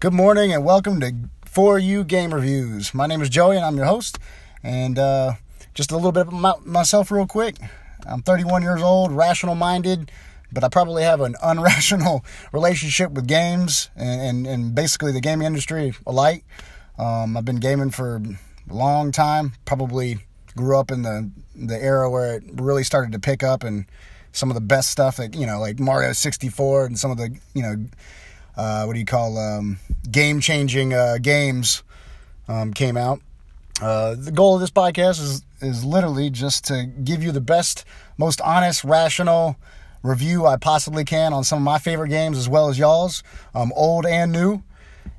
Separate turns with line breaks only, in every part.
Good morning and welcome to For You Game Reviews. My name is Joey and I'm your host. And uh, just a little bit about myself, real quick. I'm 31 years old, rational minded, but I probably have an unrational relationship with games and, and, and basically the gaming industry alike. Um, I've been gaming for a long time, probably grew up in the, the era where it really started to pick up and some of the best stuff like, you know, like Mario 64 and some of the, you know, uh, what do you call um, game changing uh, games um, came out. Uh, the goal of this podcast is is literally just to give you the best, most honest, rational review I possibly can on some of my favorite games as well as y'all's, um, old and new.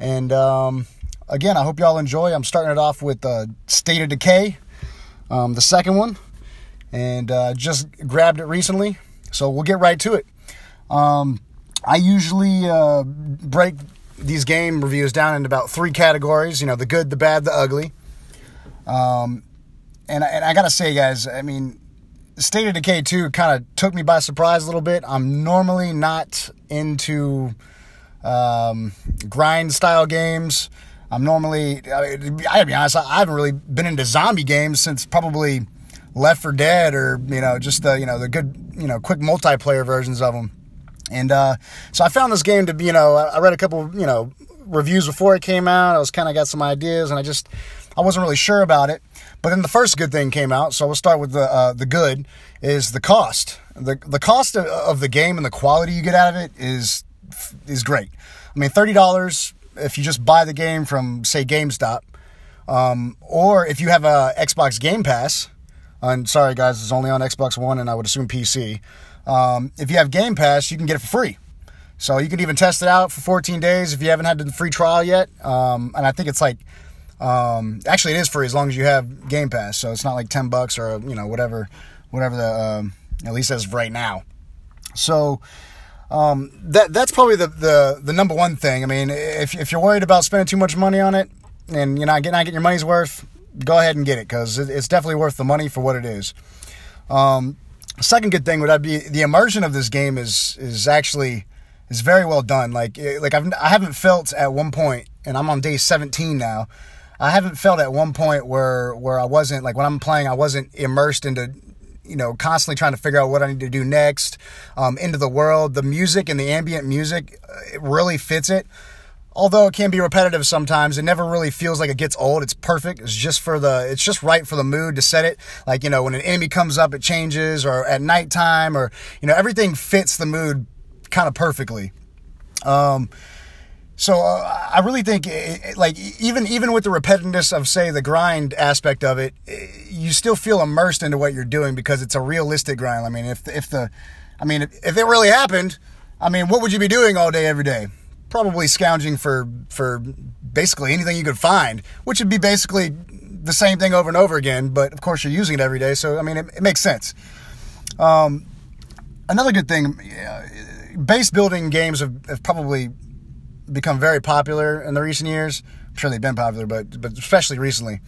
And um, again, I hope y'all enjoy. I'm starting it off with uh, State of Decay, um, the second one, and uh, just grabbed it recently. So we'll get right to it. I usually uh, break these game reviews down into about three categories. You know, the good, the bad, the ugly. Um, and and I gotta say, guys, I mean, State of Decay 2 kind of took me by surprise a little bit. I'm normally not into um, grind style games. I'm normally, I, gotta be honest, I haven't really been into zombie games since probably Left for Dead or you know just the you know the good you know quick multiplayer versions of them. And uh, so I found this game to be, you know, I read a couple, you know, reviews before it came out. I was kind of got some ideas, and I just I wasn't really sure about it. But then the first good thing came out, so we'll start with the uh, the good is the cost. the The cost of the game and the quality you get out of it is is great. I mean, thirty dollars if you just buy the game from say GameStop, um, or if you have a Xbox Game Pass. And sorry guys, it's only on Xbox One, and I would assume PC. Um, if you have Game Pass, you can get it for free. So you can even test it out for 14 days if you haven't had the free trial yet. Um, and I think it's like, um, actually, it is free as long as you have Game Pass. So it's not like 10 bucks or you know whatever, whatever the um, at least as right now. So um, that that's probably the, the the number one thing. I mean, if if you're worried about spending too much money on it and you're not getting not getting your money's worth, go ahead and get it because it's definitely worth the money for what it is. Um, second good thing would be the immersion of this game is is actually is very well done. Like eh, like I've I haven't felt at one point, and I'm on day 17 now. I haven't felt at one point where where I wasn't like when I'm playing, I wasn't immersed into you know constantly trying to figure out what I need to do next. Um, into the world, the music and the ambient music, it really fits it although it can be repetitive sometimes it never really feels like it gets old it's perfect it's just for the it's just right for the mood to set it like you know when an enemy comes up it changes or at nighttime or you know everything fits the mood kind of perfectly um so uh, I really think, it, like, even even with the repetitiveness of, say, the grind aspect of it, you still feel immersed into what you're doing because it's a realistic grind. I mean, if if the, I mean, if, if it really happened, I mean, what would you be doing all day every day? Probably scounging for for basically anything you could find, which would be basically the same thing over and over again. But of course, you're using it every day, so I mean, it, it makes sense. Um, another good thing, uh, base building games have, have, probably become very popular in the recent years. I'm sure they've been popular, but but especially recently.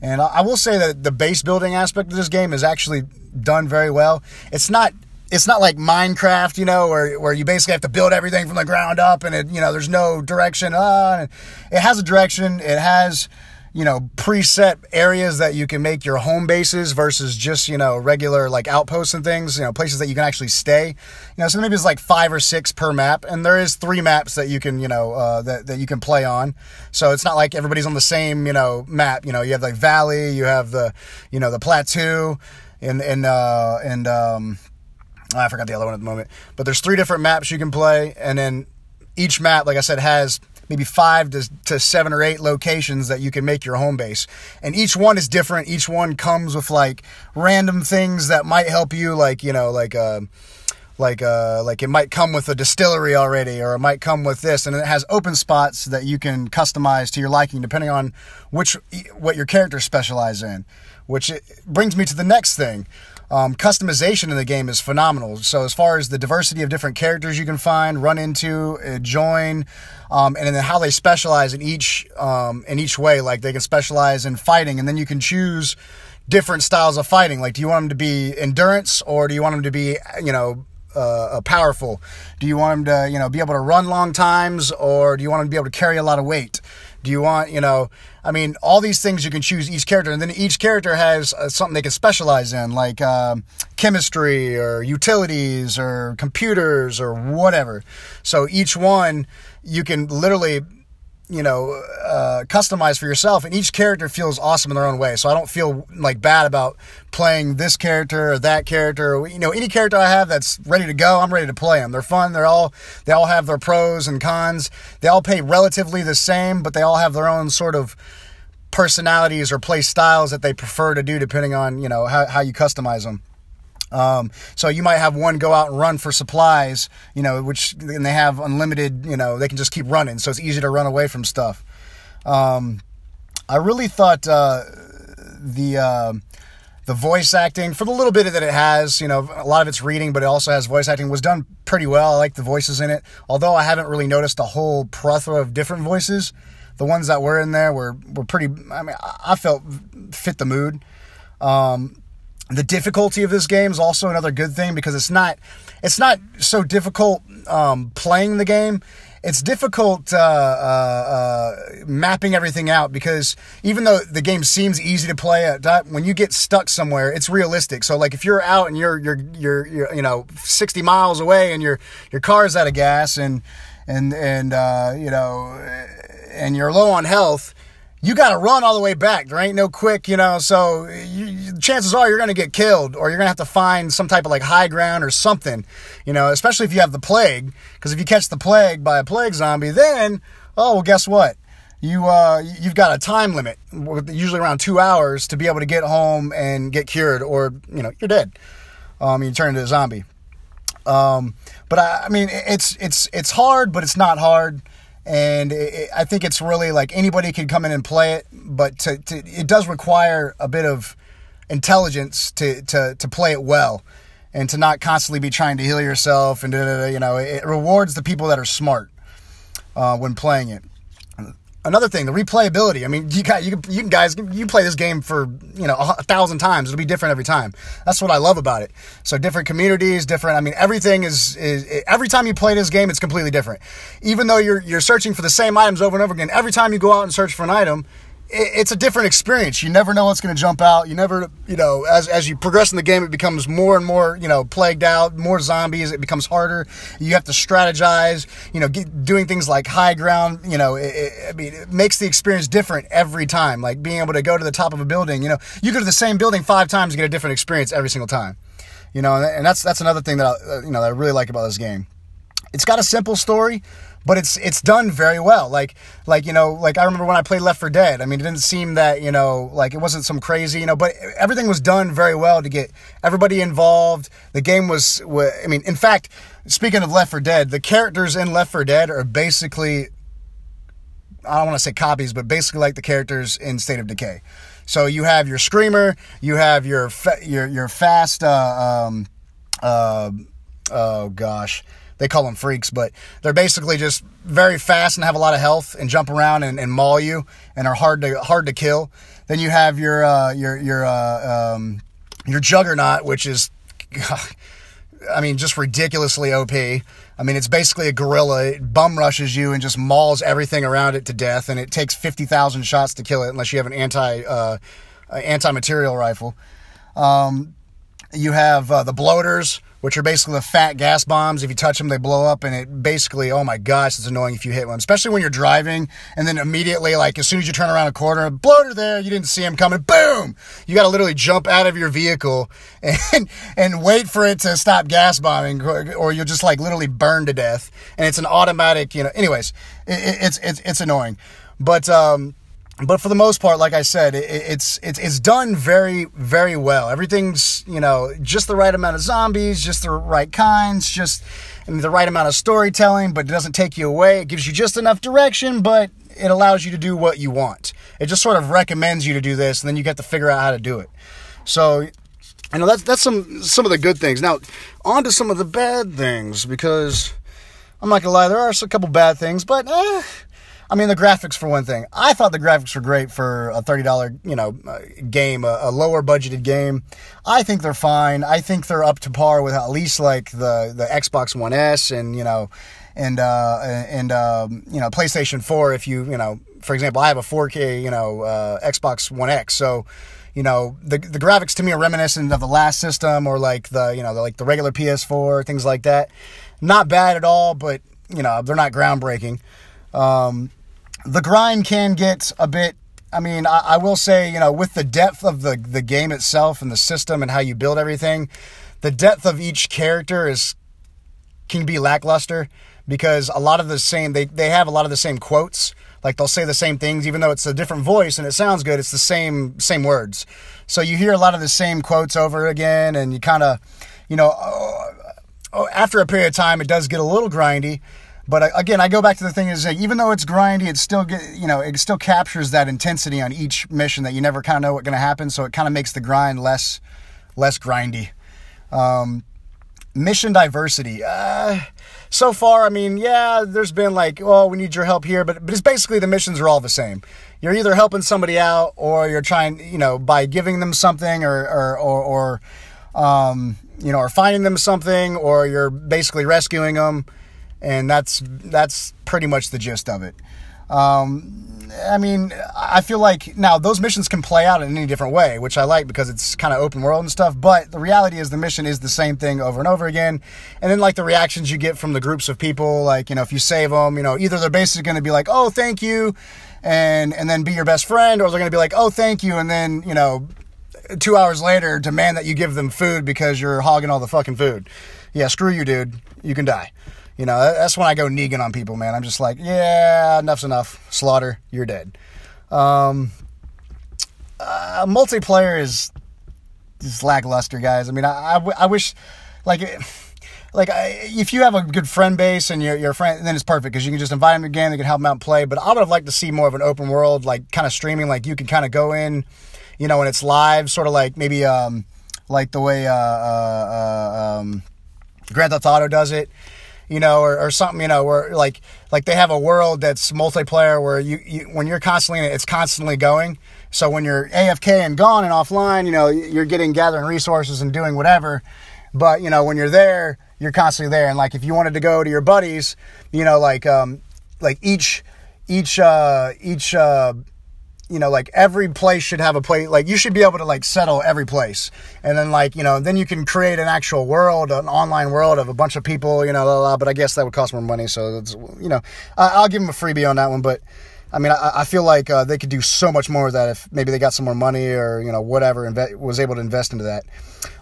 And I, I will say that the base building aspect of this game is actually done very well. It's not it's not like Minecraft, you know, where, where you basically have to build everything from the ground up and it, you know, there's no direction. Uh, it has a direction. It has, you know, preset areas that you can make your home bases versus just, you know, regular like outposts and things, you know, places that you can actually stay. You know, so maybe it's like five or six per map. And there is three maps that you can, you know, uh, that, that you can play on. So it's not like everybody's on the same, you know, map. You know, you have like Valley, you have the, you know, the Plateau and, and, uh, and, um, I forgot the other one at the moment. But there's three different maps you can play, and then each map, like I said, has maybe five to, to seven or eight locations that you can make your home base. And each one is different. Each one comes with like random things that might help you, like, you know, like, uh, like uh like it might come with a distillery already or it might come with this and it has open spots that you can customize to your liking depending on which what your character specializes in which brings me to the next thing um, customization in the game is phenomenal. So as far as the diversity of different characters you can find, run into, uh, join, um, and then how they specialize in each um, in each way. Like they can specialize in fighting, and then you can choose different styles of fighting. Like, do you want them to be endurance, or do you want them to be, you know, uh, powerful? Do you want them to, you know, be able to run long times, or do you want him to be able to carry a lot of weight? Do you want, you know, I mean, all these things you can choose each character, and then each character has uh, something they can specialize in, like um, chemistry or utilities or computers or whatever. So each one you can literally you know, uh, customize for yourself, and each character feels awesome in their own way. So I don't feel like bad about playing this character or that character. Or, you know, any character I have that's ready to go, I'm ready to play them. They're fun. They're all they all have their pros and cons. They all pay relatively the same, but they all have their own sort of personalities or play styles that they prefer to do depending on you know how, how you customize them. Um, so you might have one go out and run for supplies, you know, which and they have unlimited, you know, they can just keep running, so it's easy to run away from stuff. Um, I really thought uh, the uh, the voice acting for the little bit that it has, you know, a lot of it's reading, but it also has voice acting was done pretty well. I like the voices in it, although I haven't really noticed a whole plethora of different voices. The ones that were in there were were pretty. I mean, I felt fit the mood. Um, the difficulty of this game is also another good thing because it's not it's not so difficult um, playing the game it's difficult uh, uh, uh, mapping everything out because even though the game seems easy to play when you get stuck somewhere, it's realistic. So like if you're out and you're you're you're, you're you know 60 miles away and your your car's out of gas and and and uh, you know and you're low on health, you got to run all the way back. There ain't no quick, you know. So you, chances are you're going to get killed, or you're going to have to find some type of like high ground or something, you know. Especially if you have the plague, because if you catch the plague by a plague zombie, then oh well, guess what? You uh, you've got a time limit, usually around two hours, to be able to get home and get cured, or you know you're dead. Um, you turn into a zombie. Um, but I, I mean, it's it's it's hard, but it's not hard and it, I think it's really like anybody can come in and play it, but to, to, it does require a bit of intelligence to, to, to play it well and to not constantly be trying to heal yourself and you know it rewards the people that are smart uh, when playing it another thing, the replayability. I mean, you got you, you guys you play this game for you know a, thousand times. It'll be different every time. That's what I love about it. So different communities, different. I mean, everything is is every time you play this game, it's completely different. Even though you're you're searching for the same items over and over again, every time you go out and search for an item, it's a different experience. You never know what's going to jump out. You never, you know, as, as you progress in the game, it becomes more and more, you know, plagued out, more zombies. It becomes harder. You have to strategize, you know, get, doing things like high ground, you know, it, it, I mean, it makes the experience different every time. Like being able to go to the top of a building, you know, you go to the same building five times and get a different experience every single time. You know, and that's, that's another thing that I, uh, you know, that I really like about this game. It's got a simple story, but it's it's done very well. Like like you know like I remember when I played Left for Dead. I mean, it didn't seem that you know like it wasn't some crazy you know, but everything was done very well to get everybody involved. The game was, I mean, in fact, speaking of Left for Dead, the characters in Left for Dead are basically I don't want to say copies, but basically like the characters in State of Decay. So you have your screamer, you have your fa- your your fast. Uh, um, uh, oh gosh they call them freaks, but they're basically just very fast and have a lot of health and jump around and, and maul you and are hard to hard to kill. Then you have your uh, your your uh, um, your juggernaut, which is, I mean, just ridiculously OP. I mean, it's basically a gorilla. It bum rushes you and just mauls everything around it to death, and it takes fifty thousand shots to kill it, unless you have an anti uh, anti material rifle. Um, you have uh, the bloaters, which are basically the fat gas bombs. If you touch them, they blow up, and it basically, oh my gosh, it's annoying if you hit one, especially when you're driving, and then immediately, like as soon as you turn around a corner, a bloater there, you didn't see him coming, boom! You got to literally jump out of your vehicle and and wait for it to stop gas bombing, or you'll just like literally burn to death. And it's an automatic, you know. Anyways, it, it's it's it's annoying, but um but for the most part, like I said, it, it's it's it's done very very well. Everything's you know just the right amount of zombies, just the right kinds, just the right amount of storytelling, but it doesn't take you away. It gives you just enough direction, but it allows you to do what you want. It just sort of recommends you to do this, and then you get to figure out how to do it. So, I know that's that's some some of the good things. Now, on to some of the bad things because I'm not gonna lie, there are a couple bad things, but. Eh, I mean, the graphics for one thing. I thought the graphics were great for a thirty dollar, you know, uh, game, a, a, lower budgeted game. I think they're fine. I think they're up to par with at least like the the Xbox One S and you know, and uh, and um, you know, PlayStation Four. If you you know, for example, I have a 4K, you know, uh, Xbox One X, so you know the the graphics to me are reminiscent of the last system or like the you know the, like the regular PS4 things like that. Not bad at all, but you know they're not groundbreaking. Um, the grind can get a bit. I mean, I, I, will say, you know, with the depth of the the game itself and the system and how you build everything, the depth of each character is can be lackluster because a lot of the same they they have a lot of the same quotes. Like they'll say the same things, even though it's a different voice and it sounds good. It's the same same words. So you hear a lot of the same quotes over again, and you kind of, you know, uh, after a period of time, it does get a little grindy. But uh, again, I go back to the thing is like, even though it's grindy, it still get you know it still captures that intensity on each mission that you never kind of know what's going to happen. So it kind of makes the grind less less grindy. Um, mission diversity. Uh, so far, I mean, yeah, there's been like, oh, we need your help here, but but it's basically the missions are all the same. You're either helping somebody out or you're trying, you know, by giving them something or or or, or um, you know, or finding them something, or you're basically rescuing them and that's that's pretty much the gist of it. Um, I mean, I feel like now those missions can play out in any different way, which I like because it's kind of open world and stuff. But the reality is the mission is the same thing over and over again. And then like the reactions you get from the groups of people, like you know, if you save them, you know, either they're basically going to be like, "Oh, thank you," and and then be your best friend, or they're going to be like, "Oh, thank you," and then you know, two hours later demand that you give them food because you're hogging all the fucking food. Yeah, screw you, dude. You can die. You know, that's when I go Negan on people, man. I'm just like, yeah, enough's enough. Slaughter, you're dead. Um, uh, multiplayer is just lackluster, guys. I mean, I, I, wish, like, like I, if you have a good friend base and you're a friend, then it's perfect because you can just invite them again. They can help them out and play. But I would have liked to see more of an open world, like kind of streaming. Like you can kind of go in, you know, and it's live, sort of like maybe um, like the way uh, uh, uh um, Grand Theft Auto does it you know, or, or something, you know, where like like they have a world that's multiplayer where you, you when you're constantly in it, it's constantly going. So when you're AFK and gone and offline, you know, you're getting gathering resources and doing whatever. But you know, when you're there, you're constantly there. And like if you wanted to go to your buddies, you know, like um like each each uh each uh you know, like every place should have a place. Like you should be able to like settle every place, and then like you know, then you can create an actual world, an online world of a bunch of people. You know, blah, blah, but I guess that would cost more money. So that's you know, I'll give them a freebie on that one. But I mean, I, I feel like uh, they could do so much more with that if maybe they got some more money or you know whatever, inve- was able to invest into that.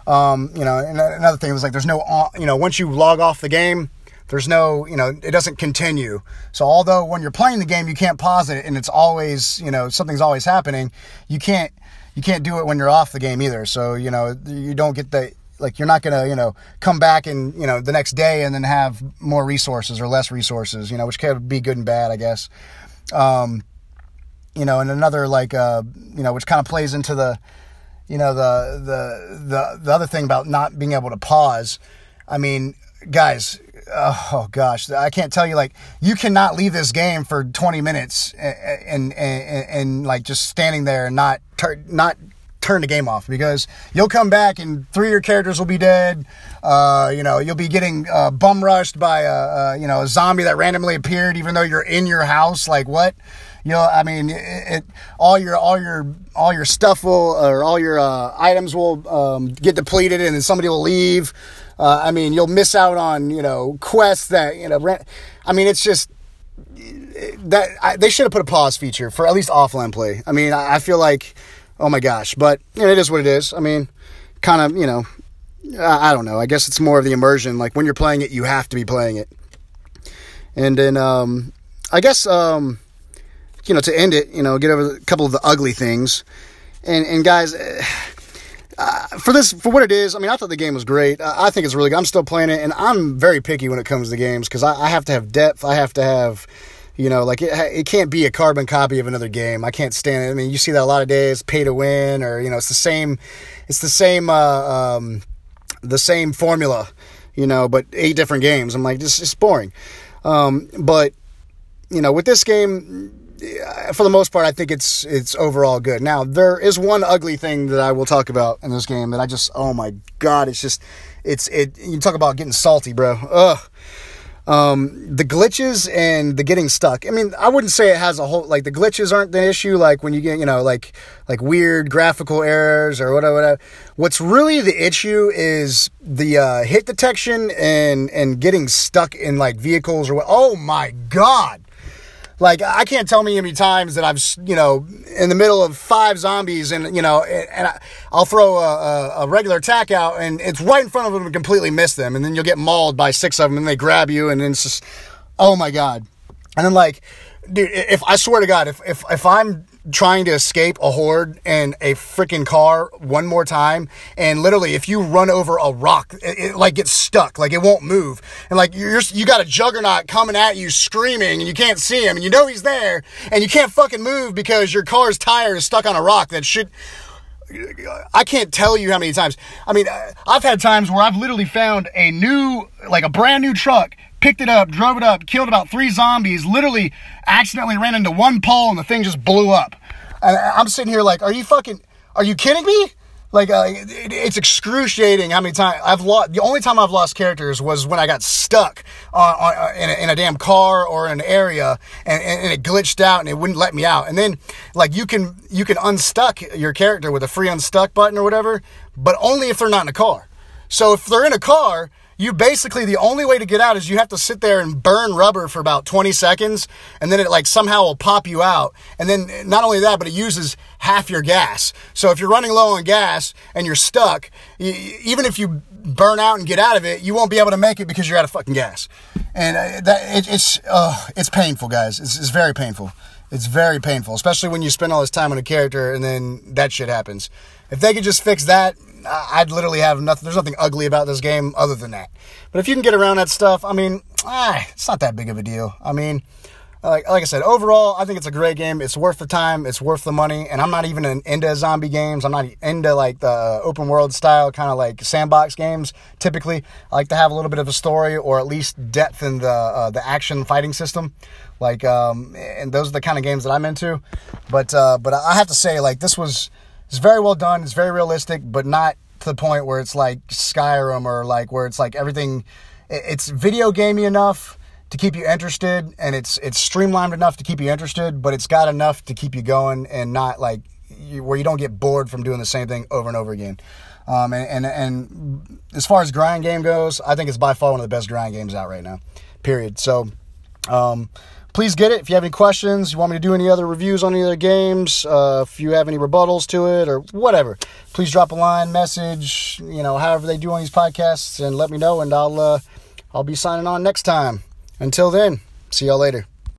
Um, you know, and another thing is like there's no, you know, once you log off the game there's no, you know, it doesn't continue. So although when you're playing the game, you can't pause it and it's always, you know, something's always happening, you can't, you can't do it when you're off the game either. So, you know, you don't get the, like you're not going to, you know, come back and, you know, the next day and then have more resources or less resources, you know, which could be good and bad, I guess. Um, you know, and another like, uh, you know, which kind of plays into the, you know, the, the, the, the other thing about not being able to pause. I mean, guys, oh gosh, I can't tell you like you cannot leave this game for 20 minutes and and, and, and like just standing there and not tur- not turn the game off because you'll come back and three of your characters will be dead. Uh, you know, you'll be getting uh, bum rushed by a, a, you know a zombie that randomly appeared even though you're in your house. Like what? You know, I mean, it, it all your all your all your stuff will or all your uh, items will um, get depleted and then somebody will leave. Uh, I mean, you'll miss out on you know quests that you know. I mean, it's just that I, they should have put a pause feature for at least offline play. I mean, I, I feel like, oh my gosh, but you know, it is what it is. I mean, kind of, you know, I, I, don't know. I guess it's more of the immersion. Like when you're playing it, you have to be playing it. And then, um, I guess, um, you know, to end it, you know, get over a couple of the ugly things. And and guys. Uh, for this, for what it is, I mean, I thought the game was great. I, I think it's really good. I'm still playing it, and I'm very picky when it comes to games because I, I, have to have depth. I have to have, you know, like it, it can't be a carbon copy of another game. I can't stand it. I mean, you see that a lot of days, pay to win, or you know, it's the same, it's the same, uh, um, the same formula, you know, but eight different games. I'm like, this is boring. Um, but you know, with this game, for the most part, I think it's it's overall good. Now there is one ugly thing that I will talk about in this game that I just oh my god, it's just it's it. You talk about getting salty, bro. Ugh. Um, the glitches and the getting stuck. I mean, I wouldn't say it has a whole like the glitches aren't the issue. Like when you get you know like like weird graphical errors or whatever. whatever. What's really the issue is the uh, hit detection and and getting stuck in like vehicles or what. Oh my god! Like I can't tell me how many times that I've you know in the middle of five zombies and you know and I'll throw a, a, regular attack out and it's right in front of them and completely miss them. And then you'll get mauled by six of them and they grab you and it's just oh my god. And then like dude if I swear to God if if if I'm trying to escape a horde in a freaking car one more time and literally if you run over a rock it, it, like gets stuck like it won't move and like you're you got a juggernaut coming at you screaming and you can't see him and you know he's there and you can't fucking move because your car's tire is stuck on a rock that should I can't tell you how many times. I mean, I've had times where I've literally found a new, like a brand new truck picked it up, drove it up, killed about three zombies, literally accidentally ran into one pole and the thing just blew up. And I'm sitting here like, are you fucking, are you kidding me? Like, uh, it, it's excruciating how many times I've lost. The only time I've lost characters was when I got stuck on, on uh, in, a, in, a, damn car or an area and, and, it glitched out and it wouldn't let me out. And then, like, you can you can unstuck your character with a free unstuck button or whatever, but only if they're not in a car. So if they're in a car, you basically the only way to get out is you have to sit there and burn rubber for about 20 seconds and then it like somehow will pop you out. And then not only that but it uses half your gas. So if you're running low on gas and you're stuck even if you burn out and get out of it you won't be able to make it because you're out of fucking gas. And uh, that it, it's uh, it's painful guys. It's, it's very painful. It's very painful especially when you spend all this time on a character and then that shit happens. If they could just fix that I'd literally have nothing. There's nothing ugly about this game other than that. But if you can get around that stuff, I mean, ah, it's not that big of a deal. I mean, like, like I said, overall, I think it's a great game. It's worth the time. It's worth the money. And I'm not even into zombie games. I'm not into like the open world style kind of like sandbox games. Typically, I like to have a little bit of a story or at least depth in the uh, the action fighting system. Like, um, and those are the kind of games that I'm into. But uh, but I have to say, like, this was it's very well done. It's very realistic, but not the point where it's like Skyrim or like where it's like everything. It's video gamey enough to keep you interested, and it's it's streamlined enough to keep you interested, but it's got enough to keep you going and not like you, where you don't get bored from doing the same thing over and over again. Um, and, and and as far as grind game goes, I think it's by far one of the best grind games out right now. Period. So. Um, please get it. If you have any questions, you want me to do any other reviews on any other games, uh, if you have any rebuttals to it or whatever, please drop a line, message, you know, however they do on these podcasts, and let me know, and I'll uh, I'll be signing on next time. Until then, see y'all later.